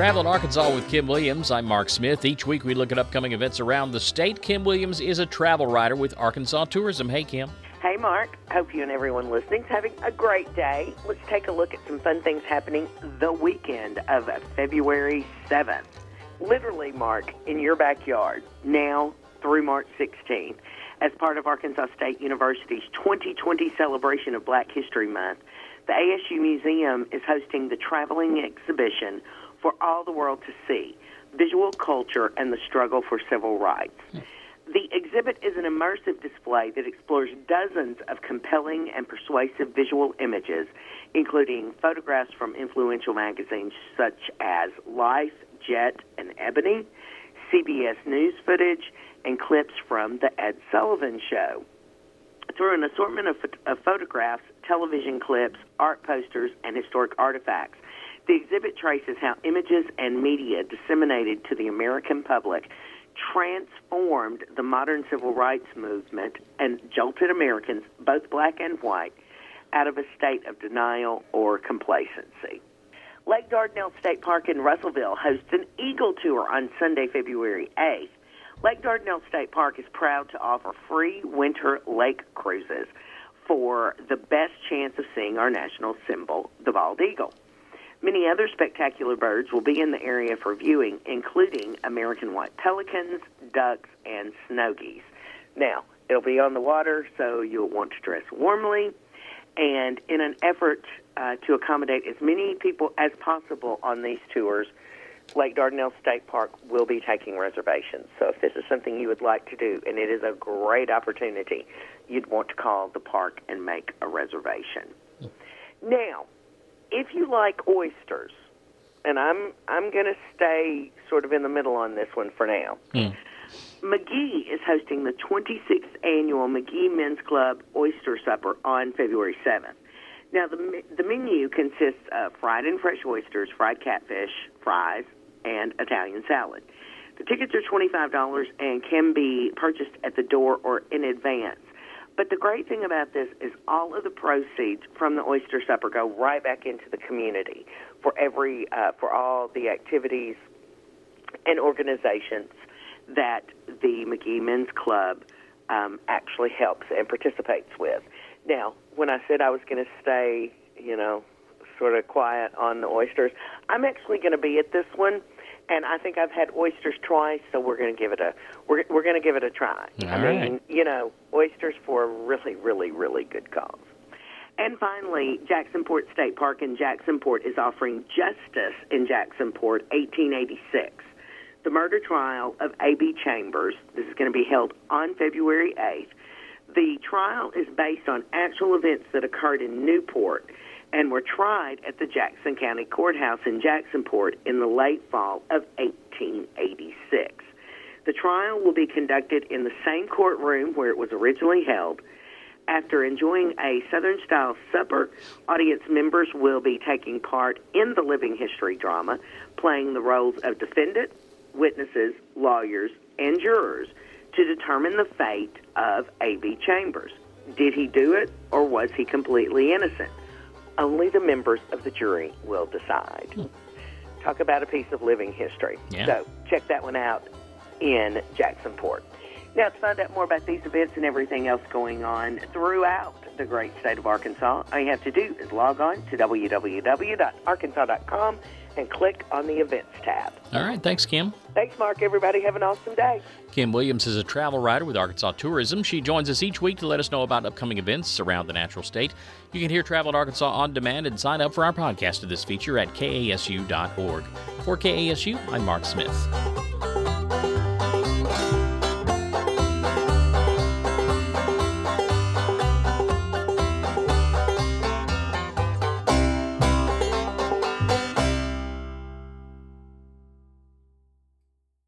Travelin' Arkansas with Kim Williams. I'm Mark Smith. Each week we look at upcoming events around the state. Kim Williams is a travel writer with Arkansas Tourism. Hey, Kim. Hey, Mark. Hope you and everyone listening is having a great day. Let's take a look at some fun things happening the weekend of February 7th. Literally, Mark, in your backyard, now through March 16th, as part of Arkansas State University's 2020 celebration of Black History Month. The ASU Museum is hosting the traveling exhibition for all the world to see visual culture and the struggle for civil rights. Hmm. The exhibit is an immersive display that explores dozens of compelling and persuasive visual images, including photographs from influential magazines such as Life, Jet, and Ebony, CBS News footage, and clips from The Ed Sullivan Show. Through an assortment of, of photographs, television clips, art posters, and historic artifacts, the exhibit traces how images and media disseminated to the American public transformed the modern civil rights movement and jolted Americans, both black and white, out of a state of denial or complacency. Lake Dardanelle State Park in Russellville hosts an Eagle Tour on Sunday, February 8th. Lake Dardanelle State Park is proud to offer free winter lake cruises for the best chance of seeing our national symbol, the bald eagle. Many other spectacular birds will be in the area for viewing, including American white pelicans, ducks, and snow geese. Now, it'll be on the water, so you'll want to dress warmly. And in an effort uh, to accommodate as many people as possible on these tours, Lake Dardanelle State Park will be taking reservations. So if this is something you would like to do, and it is a great opportunity, you'd want to call the park and make a reservation. Now, if you like oysters, and I'm I'm going to stay sort of in the middle on this one for now. Mm. McGehee is hosting the 26th annual McGehee Men's Club Oyster Supper on February 7th. Now, the, the menu consists of fried and fresh oysters, fried catfish, fries, and Italian salad. The tickets are $25 and can be purchased at the door or in advance. But the great thing about this is all of the proceeds from the oyster supper go right back into the community for every uh, for all the activities and organizations that the McGehee Men's Club um, actually helps and participates with. Now, when I said I was going to stay, you know, sort of quiet on the oysters, I'm actually going to be at this one and I think I've had oysters twice, so we're going to give it a we're we're going to give it a try. All I right. mean, you know, oysters for a really, really, really good cause. And finally, Jacksonport State Park in Jacksonport is offering Justice in Jacksonport 1886. The murder trial of A.B. Chambers. This is going to be held on February 8th. The trial is based on actual events that occurred in Newport and were tried at the Jackson County Courthouse in Jacksonport in the late fall of 1886. The trial will be conducted in the same courtroom where it was originally held. After enjoying a Southern style supper, audience members will be taking part in the living history drama, playing the roles of defendant, witnesses, lawyers, and jurors to determine the fate of A.B. Chambers. Did he do it, or was he completely innocent? Only the members of the jury will decide. Talk about a piece of living history. Yeah. So check that one out in Jacksonport. Now, to find out more about these events and everything else going on throughout the great state of Arkansas, all you have to do is log on to www.arkansas.com and click on the events tab. All right. Thanks, Kim. Thanks, Mark. Everybody have an awesome day. Kim Williams is a travel writer with Arkansas Tourism. She joins us each week to let us know about upcoming events around the natural state. You can hear Travelin' Arkansas on demand and sign up for our podcast of this feature at kasu.org. For KASU, I'm Mark Smith.